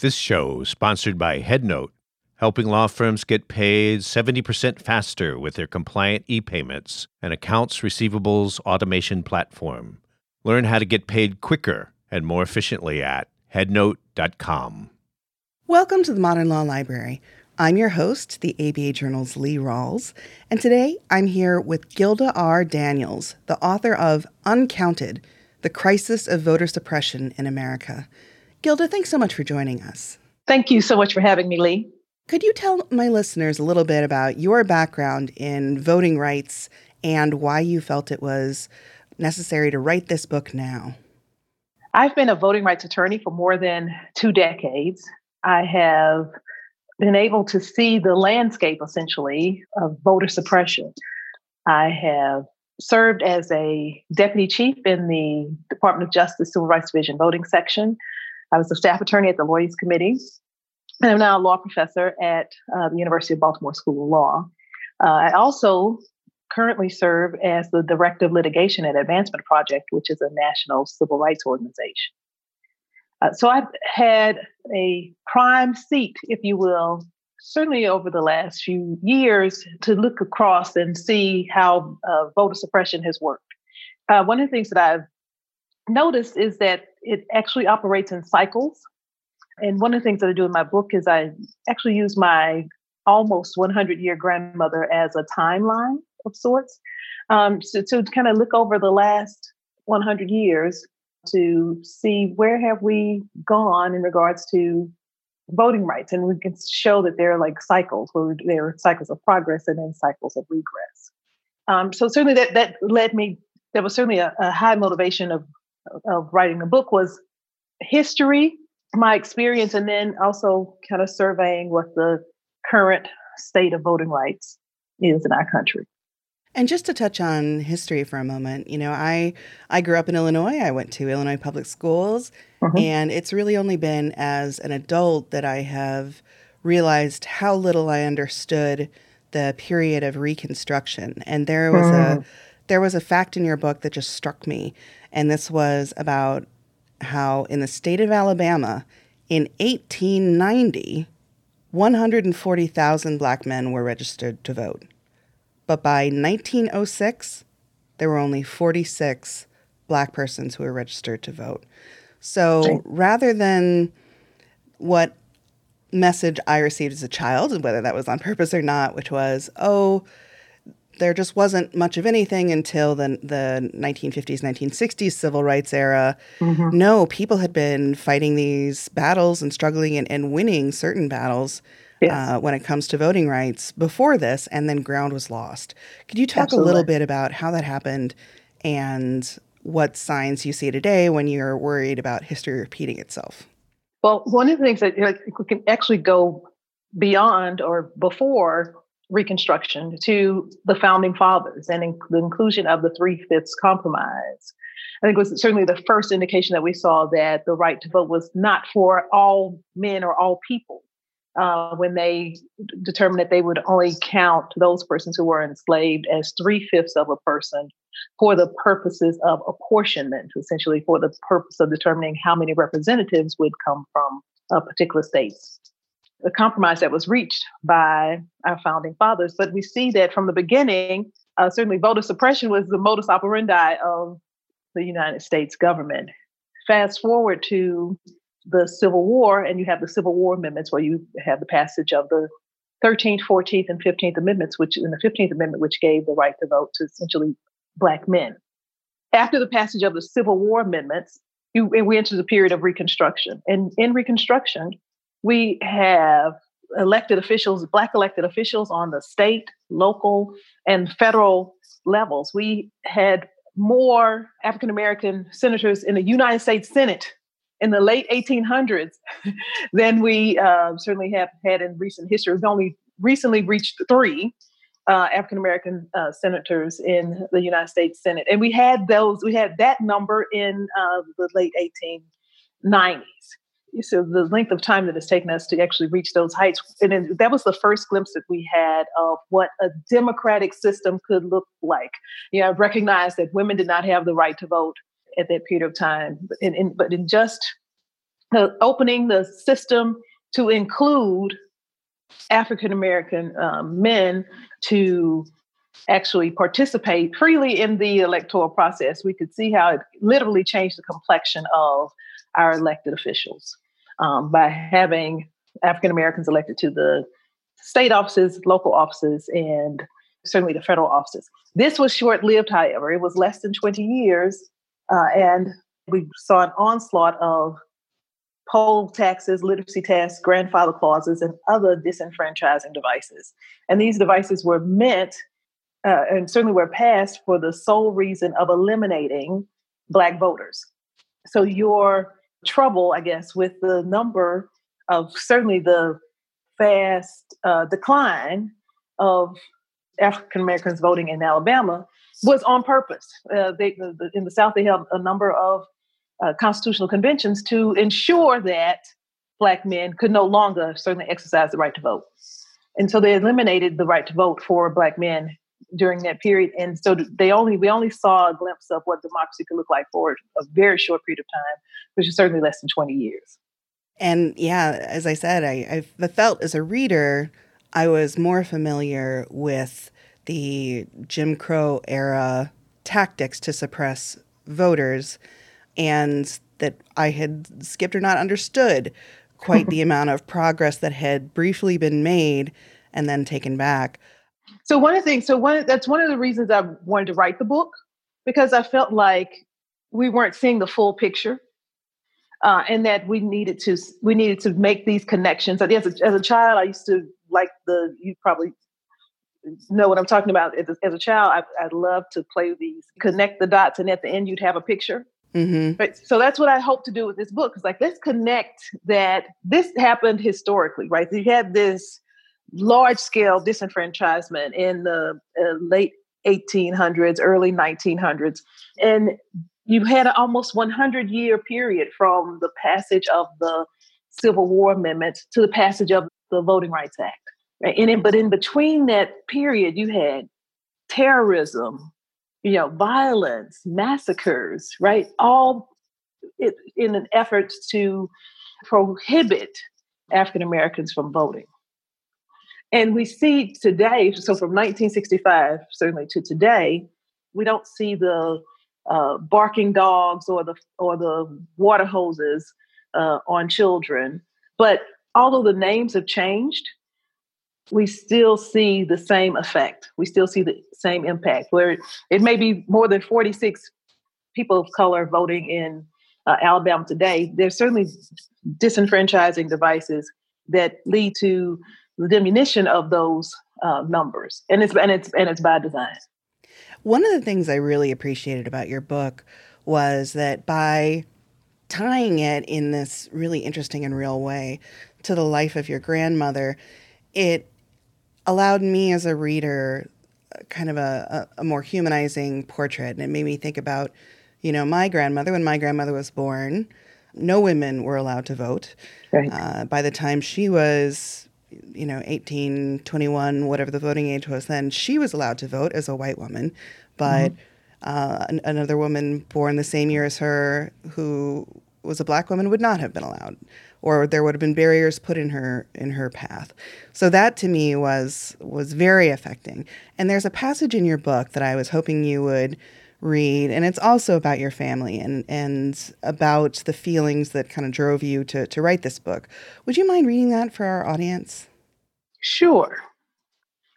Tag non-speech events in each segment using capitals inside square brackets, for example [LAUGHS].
This show is sponsored by HeadNote, helping law firms get paid 70% faster with their compliant e-payments and accounts receivables automation platform. Learn how to get paid quicker and more efficiently at headnote.com. Welcome to the Modern Law Library. I'm your host, the ABA Journal's Lee Rawles, and today I'm here with Gilda R. Daniels, the author of Uncounted The Crisis of Voter Suppression in America. Gilda, thanks so much for joining us. Thank you so much for having me, Lee. Could you tell my listeners a little bit about your background in voting rights and why you felt it was necessary to write this book now? I've been a voting rights attorney for more than two decades. I have been able to see the landscape essentially of voter suppression. I have served as a deputy chief in the Department of Justice Civil Rights Division voting section. I was a staff attorney at the Lawyers Committee, and I'm now a law professor at uh, the University of Baltimore School of Law. Uh, I also currently serve as the Director of Litigation and Advancement Project, which is a national civil rights organization. Uh, so I've had a prime seat, if you will, certainly over the last few years to look across and see how uh, voter suppression has worked. Uh, one of the things that I've noticed is that it actually operates in cycles. And one of the things that I do in my book is I actually use my almost 100 year grandmother as a timeline of sorts. Um, so to kind of look over the last 100 years to see where have we gone in regards to voting rights. And we can show that there are like cycles where there are cycles of progress and then cycles of regress. Um, so certainly that, that led me, there was certainly a, a high motivation of of writing the book was history, my experience, and then also kind of surveying what the current state of voting rights is in our country. And just to touch on history for a moment, you know, I I grew up in Illinois. I went to Illinois public schools, mm-hmm. and it's really only been as an adult that I have realized how little I understood the period of Reconstruction. And there was mm. a there was a fact in your book that just struck me and this was about how in the state of Alabama in 1890, 140,000 black men were registered to vote. But by 1906, there were only 46 black persons who were registered to vote. So rather than what message I received as a child, and whether that was on purpose or not, which was, oh, there just wasn't much of anything until the the 1950s 1960s civil rights era mm-hmm. no people had been fighting these battles and struggling and, and winning certain battles yes. uh, when it comes to voting rights before this and then ground was lost could you talk Absolutely. a little bit about how that happened and what signs you see today when you're worried about history repeating itself well one of the things that you know, we can actually go beyond or before Reconstruction to the founding fathers and in the inclusion of the Three Fifths Compromise. I think it was certainly the first indication that we saw that the right to vote was not for all men or all people. Uh, when they determined that they would only count those persons who were enslaved as three fifths of a person for the purposes of apportionment, essentially for the purpose of determining how many representatives would come from a particular state the compromise that was reached by our founding fathers. But we see that from the beginning, uh, certainly voter suppression was the modus operandi of the United States government. Fast forward to the Civil War, and you have the Civil War amendments where you have the passage of the 13th, 14th, and 15th amendments, which in the 15th amendment, which gave the right to vote to essentially black men. After the passage of the Civil War amendments, you, we entered the period of Reconstruction. And in Reconstruction, we have elected officials, Black elected officials on the state, local, and federal levels. We had more African American senators in the United States Senate in the late 1800s [LAUGHS] than we uh, certainly have had in recent history. We've only recently reached three uh, African American uh, senators in the United States Senate, and we had those. We had that number in uh, the late 1890s so the length of time that it's taken us to actually reach those heights and then that was the first glimpse that we had of what a democratic system could look like. You know i recognized that women did not have the right to vote at that period of time but in, in but in just uh, opening the system to include African American um, men to actually participate freely in the electoral process, we could see how it literally changed the complexion of our elected officials um, by having African Americans elected to the state offices, local offices, and certainly the federal offices. This was short lived, however. It was less than 20 years, uh, and we saw an onslaught of poll taxes, literacy tests, grandfather clauses, and other disenfranchising devices. And these devices were meant, uh, and certainly were passed, for the sole reason of eliminating Black voters. So your trouble, I guess, with the number of certainly the fast uh, decline of African Americans voting in Alabama was on purpose. Uh, they, the, in the South, they held a number of uh, constitutional conventions to ensure that Black men could no longer certainly exercise the right to vote. And so they eliminated the right to vote for Black men during that period. And so they only we only saw a glimpse of what democracy could look like for a very short period of time, which is certainly less than 20 years. And yeah, as I said, I, I felt as a reader, I was more familiar with the Jim Crow era tactics to suppress voters, and that I had skipped or not understood quite [LAUGHS] the amount of progress that had briefly been made and then taken back. So one of the things, so one that's one of the reasons I wanted to write the book because I felt like we weren't seeing the full picture uh, and that we needed to we needed to make these connections. As a, as a child, I used to like the you probably know what I'm talking about. As a, as a child, I, I love to play these connect the dots, and at the end, you'd have a picture. Mm-hmm. So that's what I hope to do with this book. Is like let's connect that this happened historically, right? You had this large scale disenfranchisement in the uh, late 1800s, early 1900s, and you had an almost 100 year period from the passage of the Civil War amendments to the passage of the Voting Rights Act. Right? And in, but in between that period, you had terrorism, you know, violence, massacres, right? All in an effort to prohibit African Americans from voting. And we see today, so from 1965 certainly to today, we don't see the uh, barking dogs or the or the water hoses uh, on children. But although the names have changed, we still see the same effect. We still see the same impact. Where it may be more than 46 people of color voting in uh, Alabama today, there's certainly disenfranchising devices that lead to the diminution of those uh, numbers, and it's and it's and it's by design. One of the things I really appreciated about your book was that by tying it in this really interesting and real way to the life of your grandmother, it allowed me as a reader uh, kind of a, a, a, more humanizing portrait. And it made me think about, you know, my grandmother. When my grandmother was born, no women were allowed to vote. Right. Uh, by the time she was you know 18 21 whatever the voting age was then she was allowed to vote as a white woman. But mm-hmm. uh, an- another woman born the same year as her who was a black woman would not have been allowed or there would have been barriers put in her in her path. So that to me was was very affecting. And there's a passage in your book that i was hoping you would read and it's also about your family and and about the feelings that kind of drove you to to write this book. Would you mind reading that for our audience? Sure.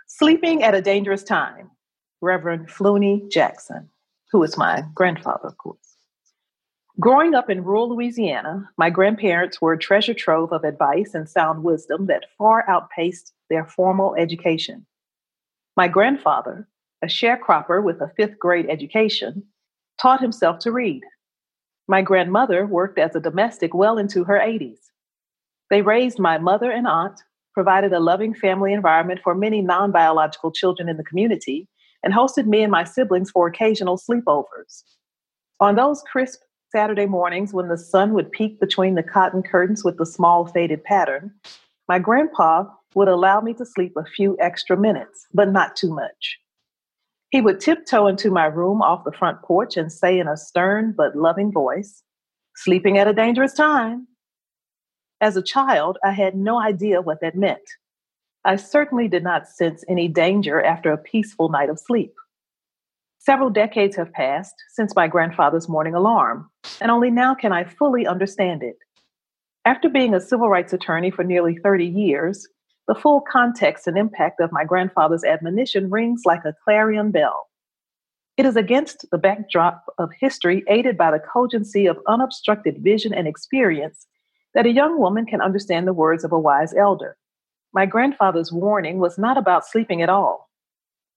Sleeping at a dangerous time reverend flooney jackson who is my grandfather of course. Growing up in rural louisiana my grandparents were a treasure trove of advice and sound wisdom that far outpaced their formal education. My grandfather a sharecropper with a fifth grade education, taught himself to read. My grandmother worked as a domestic well into her 80s. They raised my mother and aunt, provided a loving family environment for many non biological children in the community, and hosted me and my siblings for occasional sleepovers. On those crisp Saturday mornings when the sun would peek between the cotton curtains with the small faded pattern, my grandpa would allow me to sleep a few extra minutes, but not too much. He would tiptoe into my room off the front porch and say in a stern but loving voice, Sleeping at a dangerous time. As a child, I had no idea what that meant. I certainly did not sense any danger after a peaceful night of sleep. Several decades have passed since my grandfather's morning alarm, and only now can I fully understand it. After being a civil rights attorney for nearly 30 years, the full context and impact of my grandfather's admonition rings like a clarion bell. It is against the backdrop of history, aided by the cogency of unobstructed vision and experience, that a young woman can understand the words of a wise elder. My grandfather's warning was not about sleeping at all.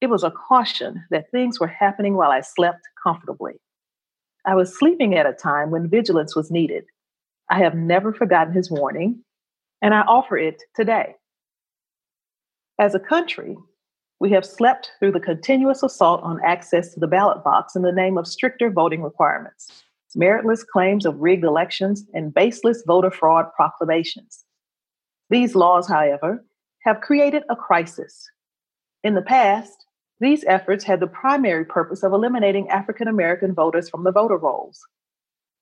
It was a caution that things were happening while I slept comfortably. I was sleeping at a time when vigilance was needed. I have never forgotten his warning, and I offer it today. As a country, we have slept through the continuous assault on access to the ballot box in the name of stricter voting requirements, meritless claims of rigged elections, and baseless voter fraud proclamations. These laws, however, have created a crisis. In the past, these efforts had the primary purpose of eliminating African American voters from the voter rolls.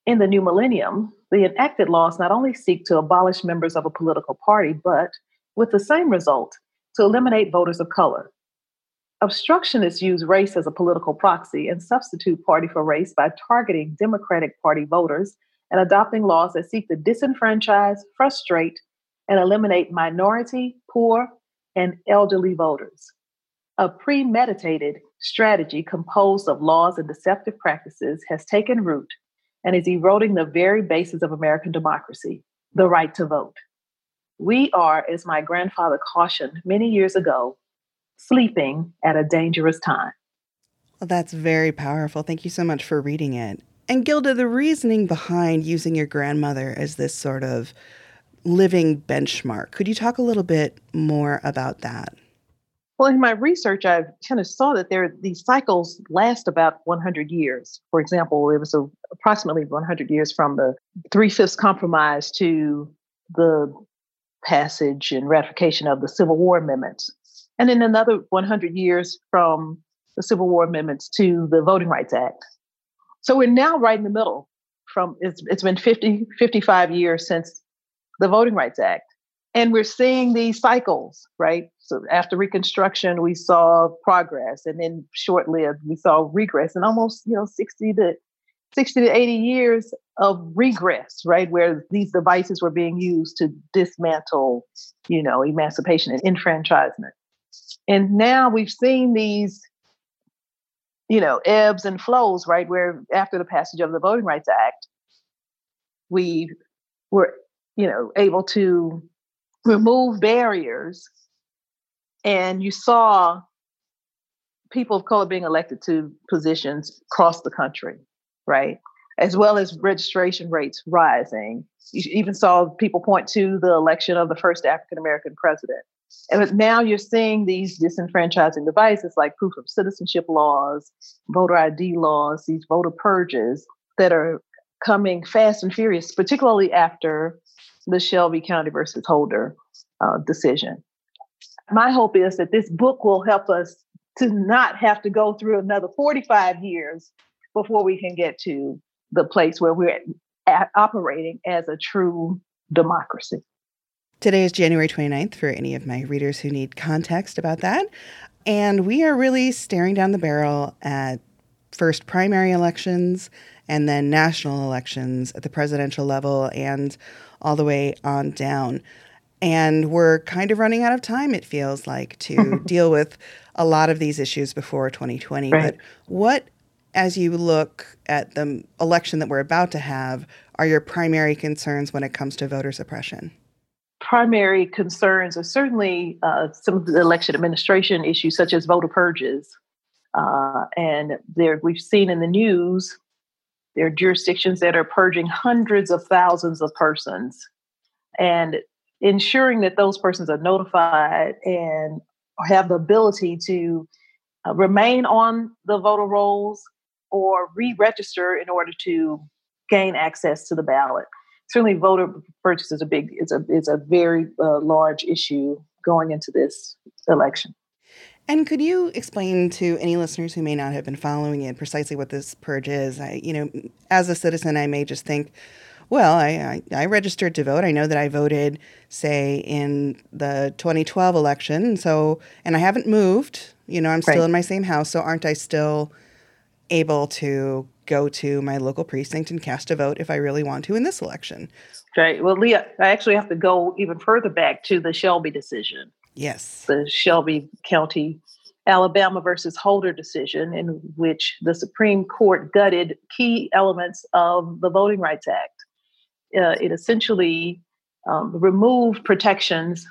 In the new millennium, the enacted laws not only seek to abolish members of a political party, but, with the same result, to eliminate voters of color. Obstructionists use race as a political proxy and substitute party for race by targeting Democratic Party voters and adopting laws that seek to disenfranchise, frustrate, and eliminate minority, poor, and elderly voters. A premeditated strategy composed of laws and deceptive practices has taken root and is eroding the very basis of American democracy the right to vote. We are, as my grandfather cautioned many years ago, sleeping at a dangerous time. Well, that's very powerful. Thank you so much for reading it. And Gilda, the reasoning behind using your grandmother as this sort of living benchmark, could you talk a little bit more about that? Well, in my research, I kind of saw that there these cycles last about 100 years. For example, it was a, approximately 100 years from the Three Fifths Compromise to the passage and ratification of the Civil War amendments, and then another 100 years from the Civil War amendments to the Voting Rights Act. So we're now right in the middle. From it's, it's been 50, 55 years since the Voting Rights Act and we're seeing these cycles, right? So after Reconstruction, we saw progress, and then short-lived, uh, we saw regress, and almost you know sixty to sixty to eighty years of regress, right? Where these devices were being used to dismantle, you know, emancipation and enfranchisement, and now we've seen these, you know, ebbs and flows, right? Where after the passage of the Voting Rights Act, we were, you know, able to remove barriers and you saw people of color being elected to positions across the country, right? As well as registration rates rising. You even saw people point to the election of the first African American president. And now you're seeing these disenfranchising devices like proof of citizenship laws, voter ID laws, these voter purges that are coming fast and furious, particularly after the Shelby County versus Holder uh, decision. My hope is that this book will help us to not have to go through another 45 years before we can get to the place where we're at, operating as a true democracy. Today is January 29th for any of my readers who need context about that. And we are really staring down the barrel at first primary elections and then national elections at the presidential level and all the way on down. And we're kind of running out of time, it feels like, to [LAUGHS] deal with a lot of these issues before 2020. Right. But what, as you look at the election that we're about to have, are your primary concerns when it comes to voter suppression? Primary concerns are certainly uh, some of the election administration issues, such as voter purges. Uh, and there, we've seen in the news there are jurisdictions that are purging hundreds of thousands of persons. And ensuring that those persons are notified and have the ability to uh, remain on the voter rolls or re-register in order to gain access to the ballot. Certainly, voter purges is a big, is a is a very uh, large issue going into this election. And could you explain to any listeners who may not have been following it precisely what this purge is? I, you know, as a citizen, I may just think, Well, I, I, I, registered to vote. I know that I voted, say, in the 2012 election. So, and I haven't moved. You know, I'm still right. in my same house. So, aren't I still able to go to my local precinct and cast a vote if I really want to in this election? Right. Well, Leah, I actually have to go even further back to the Shelby decision. Yes. The Shelby County Alabama versus Holder decision, in which the Supreme Court gutted key elements of the Voting Rights Act. Uh, it essentially um, removed protections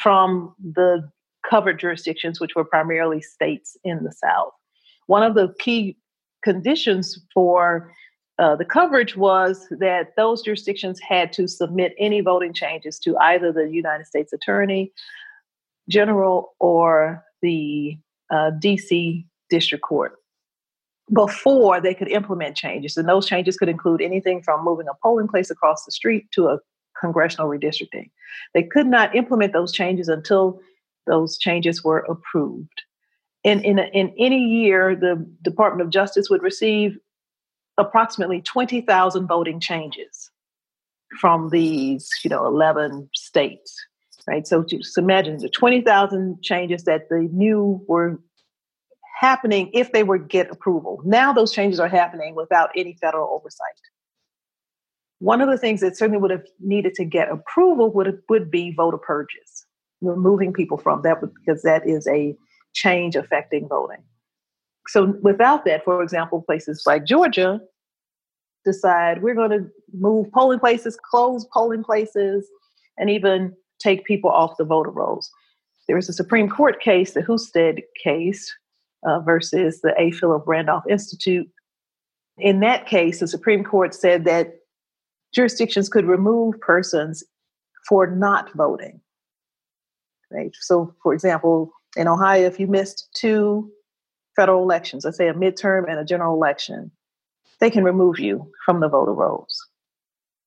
from the covered jurisdictions, which were primarily states in the South. One of the key conditions for uh, the coverage was that those jurisdictions had to submit any voting changes to either the United States Attorney General or the uh, DC District Court before they could implement changes. And those changes could include anything from moving a polling place across the street to a congressional redistricting. They could not implement those changes until those changes were approved. In, in, in any year, the Department of Justice would receive approximately 20,000 voting changes from these, you know, 11 states right? So just imagine the 20,000 changes that they knew were happening if they would get approval. Now those changes are happening without any federal oversight. One of the things that certainly would have needed to get approval would would be voter purges, removing people from that because that is a change affecting voting. So without that, for example, places like Georgia decide we're going to move polling places, close polling places, and even take people off the voter rolls. There was a Supreme Court case, the Husted case uh, versus the A. Philip Randolph Institute. In that case, the Supreme Court said that jurisdictions could remove persons for not voting. Right. So, for example, in Ohio, if you missed two federal elections, let's say a midterm and a general election, they can remove you from the voter rolls.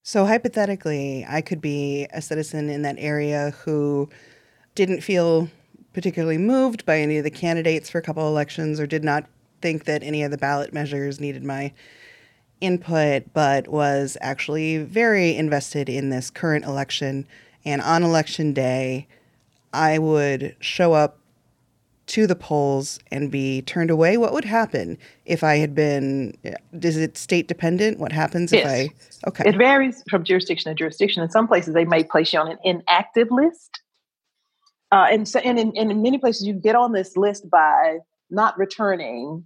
So, hypothetically, I could be a citizen in that area who didn't feel particularly moved by any of the candidates for a couple elections or did not think that any of the ballot measures needed my input, but was actually very invested in this current election. And on election day, I would show up to the polls and be turned away, what would happen if I had been? Is it state dependent? What happens yes. if I? Okay. It varies from jurisdiction to jurisdiction. In some places, they may place you on an inactive list, uh, and so and in, and in many places, you get on this list by not returning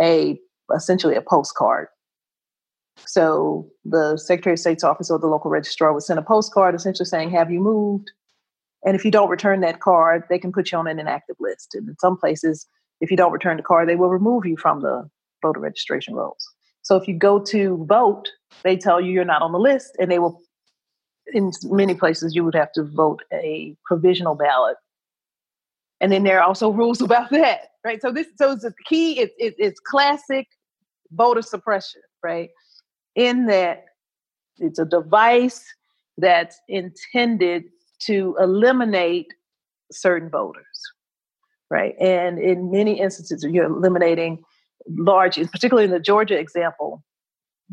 a essentially a postcard. So the Secretary of State's office or the local registrar would send a postcard essentially saying, "Have you moved?" And if you don't return that card, they can put you on an inactive list. And in some places, if you don't return the card, they will remove you from the voter registration rolls. So if you go to vote, they tell you you're not on the list, and they will. In many places, you would have to vote a provisional ballot, and then there are also [LAUGHS] rules about that, right? So this, so it's a key. It, it, it's classic voter suppression, right? In that it's a device that's intended to eliminate certain voters, right? And in many instances, you're eliminating large, particularly in the Georgia example,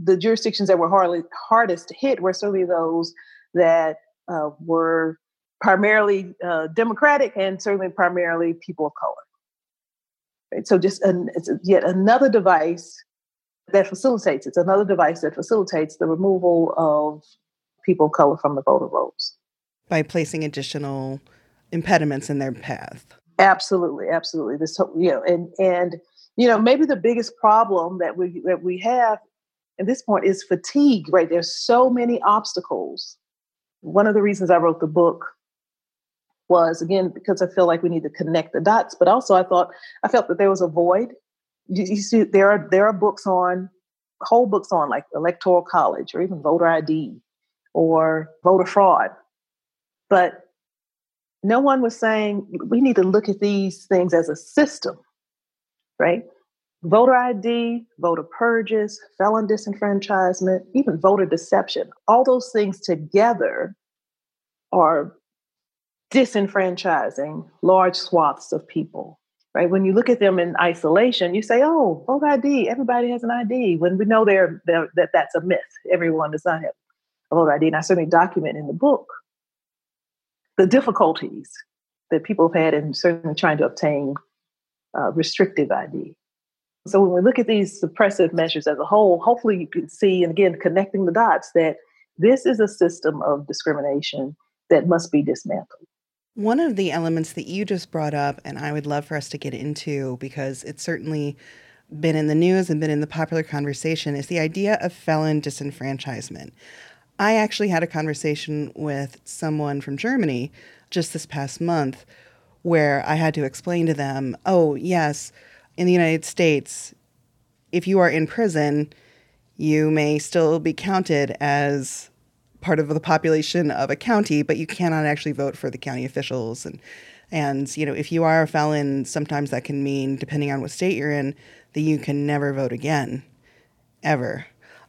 the jurisdictions that were hardly, hardest hit were certainly those that uh, were primarily uh, Democratic and certainly primarily people of color. Right? So just an, it's yet another device that facilitates. It's another device that facilitates the removal of people of color from the voter rolls by placing additional impediments in their path. Absolutely, absolutely. This whole, you know, and and you know, maybe the biggest problem that we that we have at this point is fatigue. Right, there's so many obstacles. One of the reasons I wrote the book was again because I feel like we need to connect the dots, but also I thought I felt that there was a void. You, you see, there are there are books on whole books on like electoral college or even voter ID or voter fraud but no one was saying we need to look at these things as a system, right? Voter ID, voter purges, felon disenfranchisement, even voter deception, all those things together are disenfranchising large swaths of people, right? When you look at them in isolation, you say, oh, voter ID, everybody has an ID, when we know they're, they're, that that's a myth. Everyone does not have of voter ID, and I certainly document in the book the difficulties that people have had in certainly trying to obtain uh, restrictive ID. So when we look at these suppressive measures as a whole, hopefully you can see, and again, connecting the dots, that this is a system of discrimination that must be dismantled. One of the elements that you just brought up, and I would love for us to get into because it's certainly been in the news and been in the popular conversation, is the idea of felon disenfranchisement. I actually had a conversation with someone from Germany just this past month where I had to explain to them, oh, yes, in the United States, if you are in prison, you may still be counted as part of the population of a county, but you cannot actually vote for the county officials. And, and you know, if you are a felon, sometimes that can mean, depending on what state you're in, that you can never vote again, ever.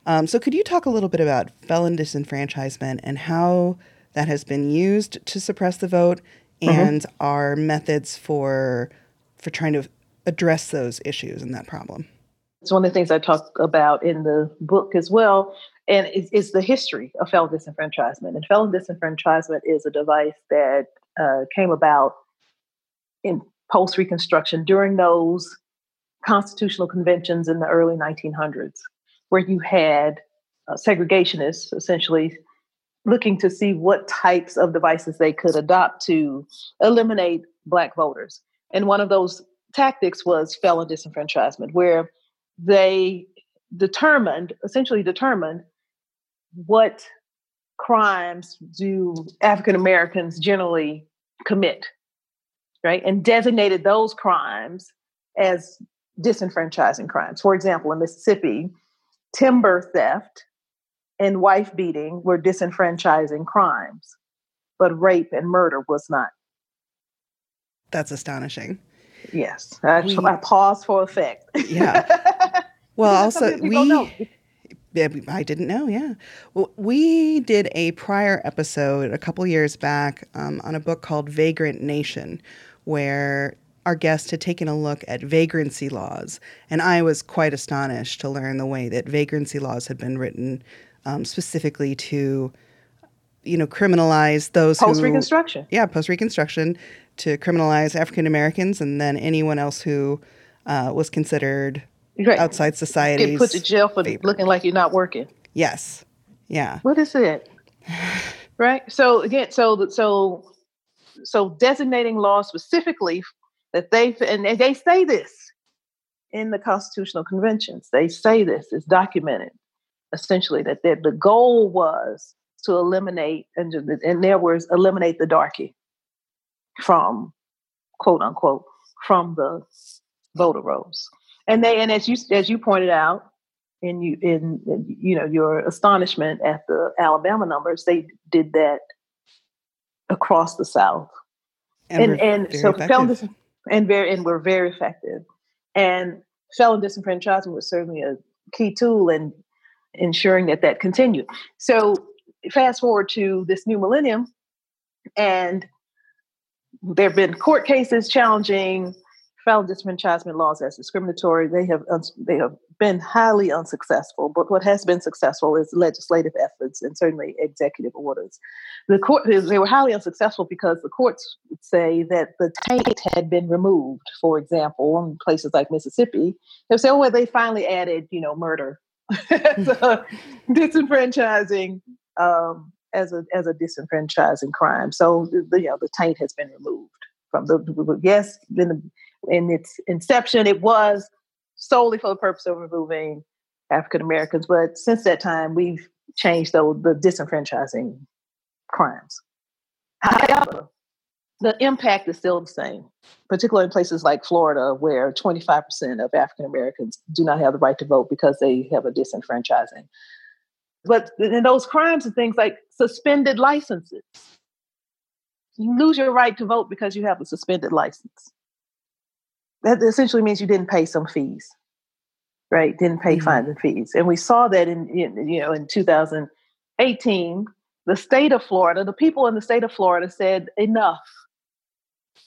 Um, so, could you talk a little bit about felon disenfranchisement and how that has been used to suppress the vote, mm-hmm. and mm-hmm. our methods for for trying to address those issues and that problem. It's one of the things I talk about in the book as well, and it's, the history of felon disenfranchisement. And felon disenfranchisement is a device that uh, came about in post Reconstruction during those constitutional conventions in the early 1900s, where you had uh, segregationists essentially looking to see what types of devices they could adopt to eliminate Black voters. And one of those tactics was felon disenfranchisement, where they determined, essentially determined, what crimes do African Americans generally commit, right? And designated those crimes as disenfranchising crimes. For example, in Mississippi, timber theft and wife beating were disenfranchising crimes, but rape and murder was not. That's astonishing. Yes, I, we, I pause for effect. Yeah. [LAUGHS] Well, also we. I didn't know. Yeah, well, we did a prior episode a couple years back um, on a book called Vagrant Nation, where our guest had taken a look at vagrancy laws, and I was quite astonished to learn the way that vagrancy laws had been written um, specifically to, you know, criminalize those post Reconstruction. Yeah, post Reconstruction to criminalize African Americans and then anyone else who uh, was considered right. outside society. Get put to jail for favor. looking like you're not working. Yes. Yeah. What is it? [SIGHS] right. So again, so so so designating laws specifically that they and they say this in the constitutional conventions. They say this is documented essentially that the goal was to eliminate and in their words eliminate the darky from quote unquote from the voter rolls. And they and as you as you pointed out in you in, you know your astonishment at the Alabama numbers, they did that across the South. And and, and so felon dis- and very and we're very effective. And felon disenfranchisement was certainly a key tool in ensuring that that continued. So fast forward to this new millennium, and there have been court cases challenging felon disenfranchisement laws as discriminatory. They have they have been highly unsuccessful. But what has been successful is legislative efforts and certainly executive orders. The court they were highly unsuccessful because the courts would say that the taint had been removed. For example, in places like Mississippi, they say, "Oh, well, they finally added, you know, murder [LAUGHS] disenfranchising um, as a as a disenfranchising crime. So the you know the taint has been removed from the yes in the, in its inception it was solely for the purpose of removing African Americans, but since that time we've changed the, the disenfranchising crimes. However, the impact is still the same, particularly in places like Florida, where 25% of African Americans do not have the right to vote because they have a disenfranchising. But in those crimes and things like suspended licenses, you lose your right to vote because you have a suspended license. That essentially means you didn't pay some fees, right? Didn't pay mm-hmm. fines and fees. And we saw that in, in you know in 2018 the state of Florida, the people in the state of Florida said enough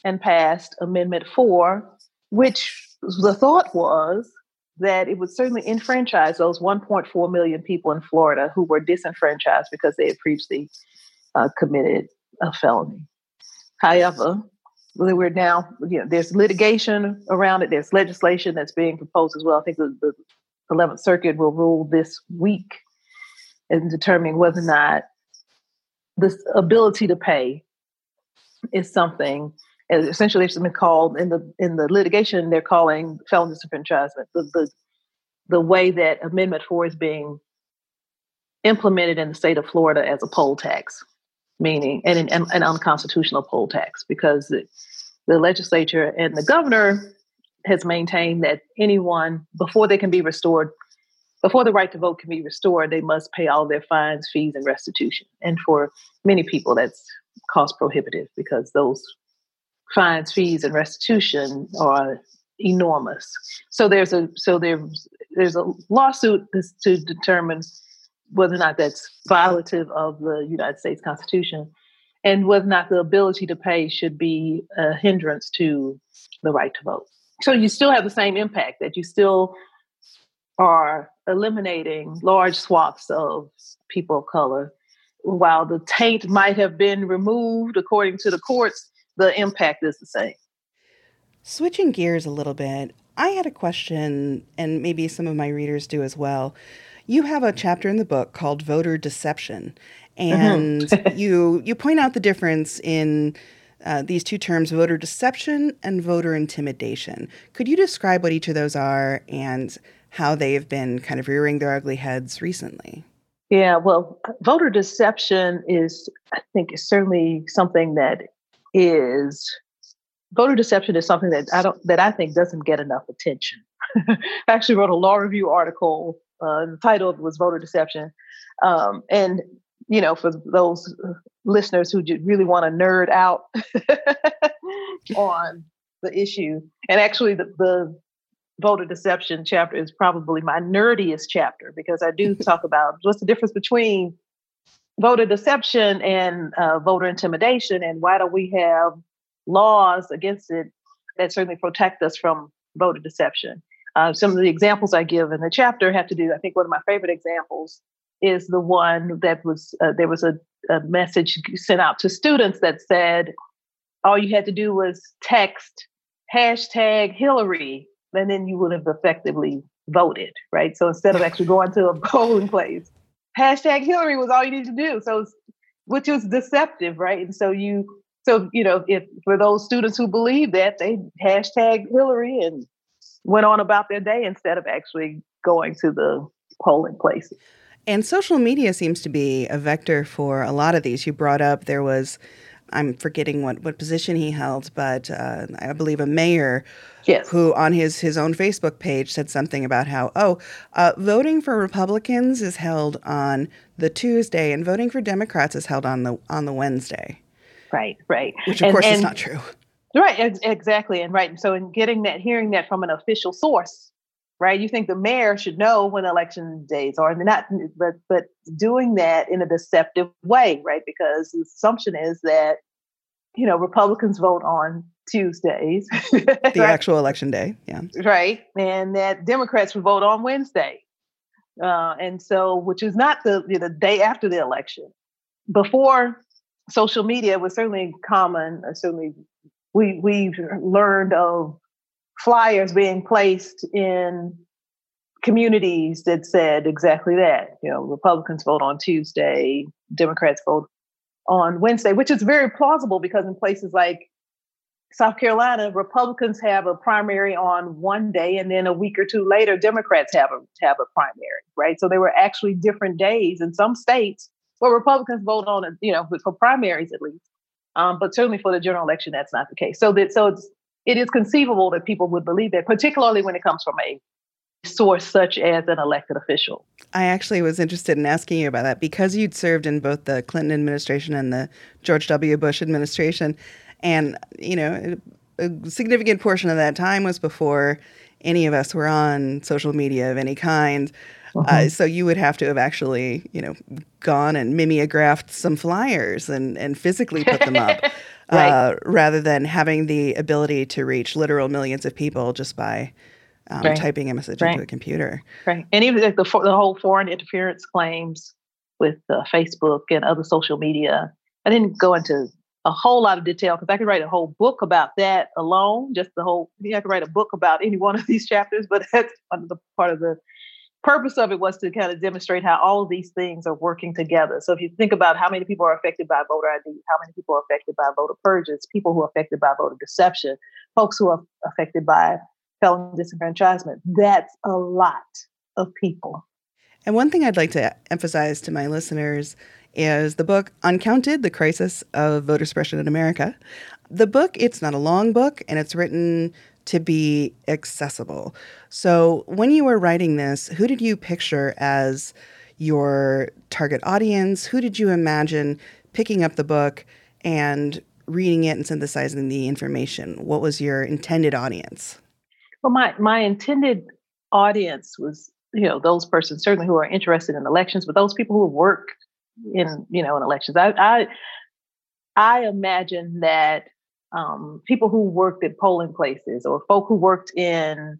and passed Amendment 4, which the thought was that it would certainly enfranchise those 1.4 million people in Florida who were disenfranchised because they had previously uh, committed a felony. However, we're now, you know, there's litigation around it. There's legislation that's being proposed as well. I think the, the 11th Circuit will rule this week in determining whether or not this ability to pay is something essentially it's been called in the in the litigation they're calling felon disenfranchisement the, the the way that amendment 4 is being implemented in the state of florida as a poll tax meaning and an, an unconstitutional poll tax because the, the legislature and the governor has maintained that anyone before they can be restored before the right to vote can be restored they must pay all their fines fees and restitution and for many people that's cost prohibitive because those fines, fees, and restitution are enormous. So there's a so there's there's a lawsuit to determine whether or not that's violative of the United States Constitution, and whether or not the ability to pay should be a hindrance to the right to vote. So you still have the same impact that you still are eliminating large swaths of people of color. While the taint might have been removed according to the courts, the impact is the same. Switching gears a little bit, I had a question, and maybe some of my readers do as well. You have a chapter in the book called Voter Deception, mm-hmm. and mm-hmm. [LAUGHS] you you point out the difference in uh, these two terms, voter deception and voter intimidation. Could you describe what each of those are and how they have been kind of rearing their ugly heads recently? Yeah, well, voter deception is, I think, is certainly something that is voter deception is something that I don't that I think doesn't get enough attention. [LAUGHS] I actually wrote a law review article. Uh, the title was voter deception, um, and you know, for those listeners who really want to nerd out [LAUGHS] on the issue, and actually the, the voter deception chapter is probably my nerdiest chapter because I do [LAUGHS] talk about what's the difference between voter deception and uh, voter intimidation, and why do we have laws against it that certainly protect us from voter deception? Uh, some of the examples I give in the chapter have to do. I think one of my favorite examples is the one that was uh, there was a, a message sent out to students that said all you had to do was text hashtag Hillary, and then you would have effectively voted, right? So instead of actually going to a [LAUGHS] polling place, hashtag Hillary was all you needed to do. So, which was deceptive, right? And so you, so you know, if for those students who believe that, they hashtag Hillary and went on about their day instead of actually going to the polling places. And social media seems to be a vector for a lot of these. You brought up there was I'm forgetting what, what position he held, but uh, I believe a mayor yes. who on his, his own Facebook page said something about how, oh, uh, voting for Republicans is held on the Tuesday and voting for Democrats is held on the on the Wednesday. Right, right. Which of and, course and, is not true. Right, ex- exactly. And right. So in getting that, hearing that from an official source, right? You think the mayor should know when election days are, and not, but but doing that in a deceptive way, right? Because the assumption is that you know Republicans vote on Tuesdays, the [LAUGHS] right? actual election day, yeah, right, and that Democrats would vote on Wednesday, uh, and so which is not the you know, the day after the election. Before social media was certainly common, uh, certainly we we've learned of flyers being placed in communities that said exactly that. You know, Republicans vote on Tuesday, Democrats vote on Wednesday, which is very plausible because in places like South Carolina, Republicans have a primary on one day, and then a week or two later, Democrats have a have a primary, right? So there were actually different days in some states where Republicans vote on, you know, for primaries at least. Um, but certainly for the general election, that's not the case. So that so it's it is conceivable that people would believe that, particularly when it comes from a source such as an elected official. I actually was interested in asking you about that because you'd served in both the Clinton administration and the George W. Bush administration. And, you know, a significant portion of that time was before any of us were on social media of any kind. Uh-huh. Uh, so you would have to have actually, you know, gone and mimeographed some flyers and, and physically put them up. [LAUGHS] right. uh, rather than having the ability to reach literal millions of people just by um, right. typing a message right. into a computer. Right. And even like the, the whole foreign interference claims with uh, Facebook and other social media. I didn't go into a whole lot of detail because I could write a whole book about that alone. Just the whole, I could write a book about any one of these chapters, but [LAUGHS] that's the part of the purpose of it was to kind of demonstrate how all of these things are working together. So if you think about how many people are affected by voter ID, how many people are affected by voter purges, people who are affected by voter deception, folks who are affected by felon disenfranchisement, that's a lot of people. And one thing I'd like to emphasize to my listeners is the book Uncounted The Crisis of Voter Suppression in America. The book, it's not a long book and it's written to be accessible. So, when you were writing this, who did you picture as your target audience? Who did you imagine picking up the book and reading it and synthesizing the information? What was your intended audience? Well, my, my intended audience was, you know, those persons certainly who are interested in elections, but those people who work in, you know, in elections. I I, I imagine that um, people who worked at polling places or folk who worked in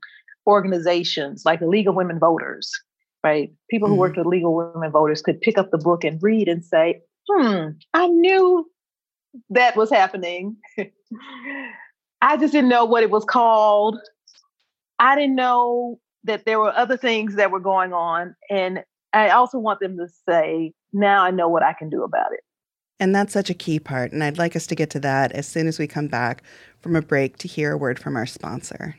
organizations like the League of Women Voters, right? People who mm-hmm. worked with League of Women Voters could pick up the book and read and say, hmm, I knew that was happening. [LAUGHS] I just didn't know what it was called. I didn't know that there were other things that were going on. And I also want them to say, now I know what I can do about it. And that's such a key part. And I'd like us to get to that as soon as we come back from a break to hear a word from our sponsor.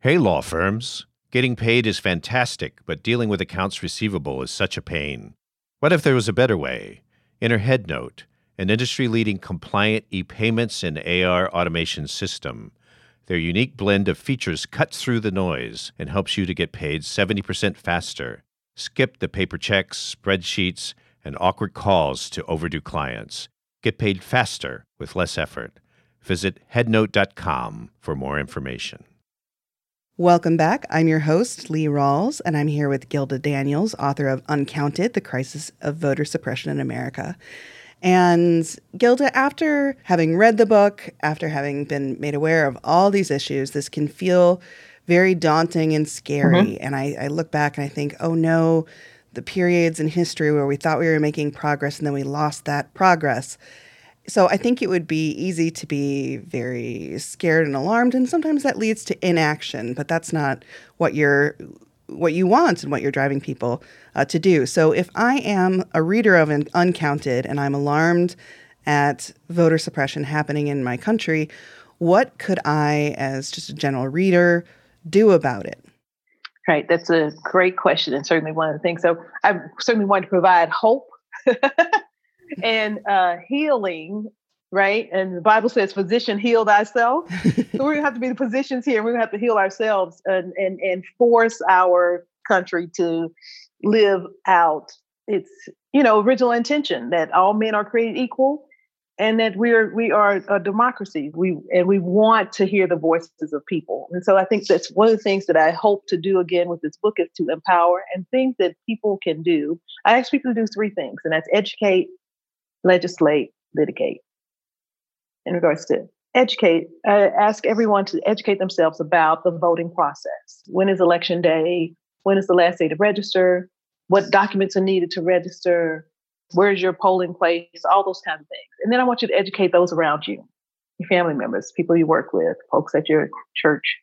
Hey, law firms. Getting paid is fantastic, but dealing with accounts receivable is such a pain. What if there was a better way? Enter HeadNote, an industry leading compliant e payments and AR automation system. Their unique blend of features cuts through the noise and helps you to get paid 70% faster. Skip the paper checks, spreadsheets, and awkward calls to overdue clients. Get paid faster with less effort. Visit headnote.com for more information. Welcome back. I'm your host, Lee Rawles, and I'm here with Gilda Daniels, author of Uncounted The Crisis of Voter Suppression in America. And Gilda, after having read the book, after having been made aware of all these issues, this can feel very daunting and scary. Mm-hmm. And I, I look back and I think, oh no, the periods in history where we thought we were making progress and then we lost that progress. So I think it would be easy to be very scared and alarmed, and sometimes that leads to inaction. But that's not what you're what you want and what you're driving people uh, to do. So if I am a reader of an Uncounted and I'm alarmed at voter suppression happening in my country, what could I, as just a general reader, do about it? Right, that's a great question, and certainly one of the things. So, I certainly want to provide hope [LAUGHS] and uh, healing. Right, and the Bible says, "Physician, heal thyself." [LAUGHS] so we're gonna have to be the physicians here. We're gonna have to heal ourselves and and and force our country to live out its you know original intention that all men are created equal and that we are we are a democracy. We and we want to hear the voices of people. And so I think that's one of the things that I hope to do again with this book is to empower and things that people can do. I ask people to do three things, and that's educate, legislate, litigate. In regards to educate, I ask everyone to educate themselves about the voting process. When is election day? When is the last day to register? What documents are needed to register? Where's your polling place? All those kinds of things. And then I want you to educate those around you, your family members, people you work with, folks at your church,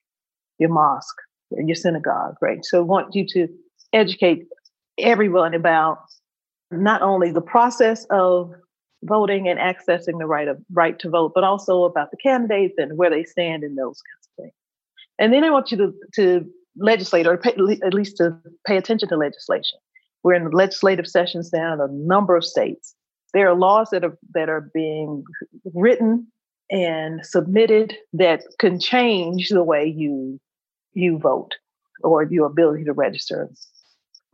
your mosque, your synagogue, right? So I want you to educate everyone about not only the process of voting and accessing the right of right to vote, but also about the candidates and where they stand in those kinds of things. And then I want you to to legislate or pay, at least to pay attention to legislation. We're in legislative sessions now in a number of states. There are laws that are that are being written and submitted that can change the way you you vote or your ability to register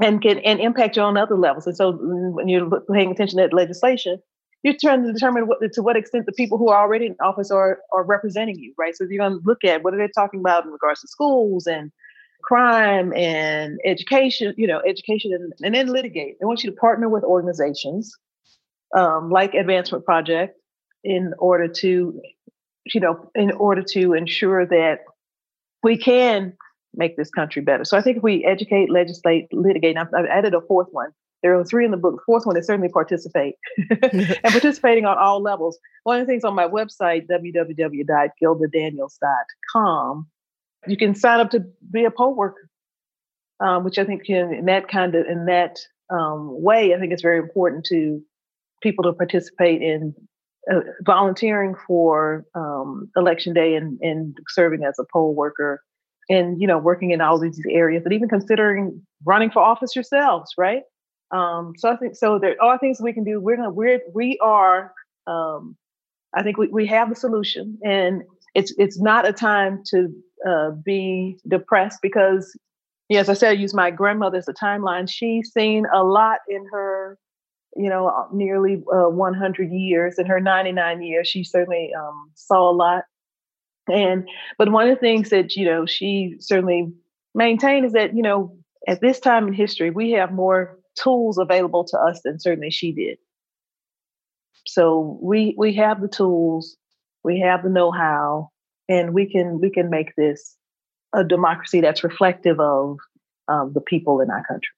and can and impact you on other levels. And so when you're paying attention to legislation, you're trying to determine what, to what extent the people who are already in office are are representing you, right? So you're going to look at what are they talking about in regards to schools and crime and education, you know, education and, and then litigate. They want you to partner with organizations um, like Advancement Project in order to, you know, in order to ensure that we can make this country better. So I think if we educate, legislate, litigate, I've, I've added a fourth one. There are three in the book. The fourth one is certainly participate [LAUGHS] and participating on all levels. One of the things on my website, www.gildadaniels.com, you can sign up to be a poll worker, um, which I think can, in that kind of, in that um, way, I think it's very important to people to participate in uh, volunteering for um, election day and, and serving as a poll worker and you know working in all these areas and even considering running for office yourselves right? Um, so i think so there are things we can do we're gonna we're we are um, i think we, we have the solution and it's it's not a time to uh, be depressed because as i said i use my grandmother as a timeline she's seen a lot in her you know nearly uh, 100 years in her 99 years she certainly um, saw a lot and but one of the things that you know she certainly maintained is that you know at this time in history we have more tools available to us than certainly she did. So we we have the tools, we have the know-how, and we can we can make this a democracy that's reflective of um, the people in our country.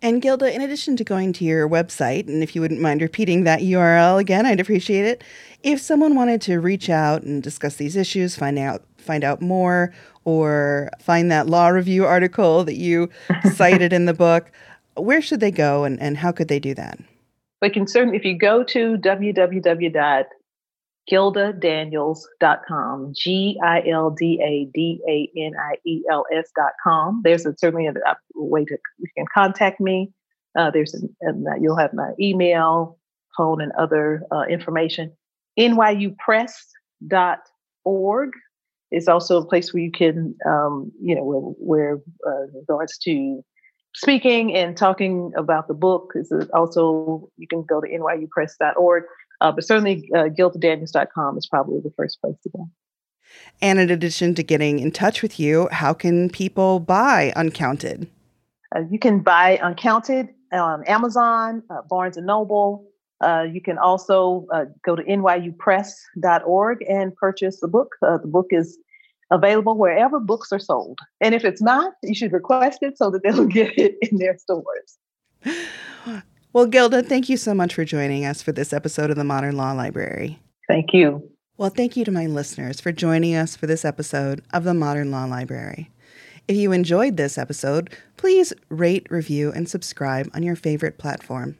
And Gilda, in addition to going to your website, and if you wouldn't mind repeating that URL again, I'd appreciate it. If someone wanted to reach out and discuss these issues, find out find out more, or find that law review article that you [LAUGHS] cited in the book, where should they go and, and how could they do that? They can certainly, if you go to www gildadaniels.com, G I L D A D A N I E L S.com. There's a, certainly a, a, way to you can contact me. Uh, there's a, you'll have my email, phone, and other uh, information. NYUpress.org is also a place where you can, um, you know, where, where uh, regards to speaking and talking about the book is also you can go to nyupress.org uh, but certainly, uh, gildadaniels.com is probably the first place to go. And in addition to getting in touch with you, how can people buy Uncounted? Uh, you can buy Uncounted on Amazon, uh, Barnes and Noble. Uh, you can also uh, go to nyupress.org and purchase the book. Uh, the book is available wherever books are sold. And if it's not, you should request it so that they'll [LAUGHS] get it in their stores. [LAUGHS] Well, Gilda, thank you so much for joining us for this episode of the Modern Law Library. Thank you. Well, thank you to my listeners for joining us for this episode of the Modern Law Library. If you enjoyed this episode, please rate, review, and subscribe on your favorite platform.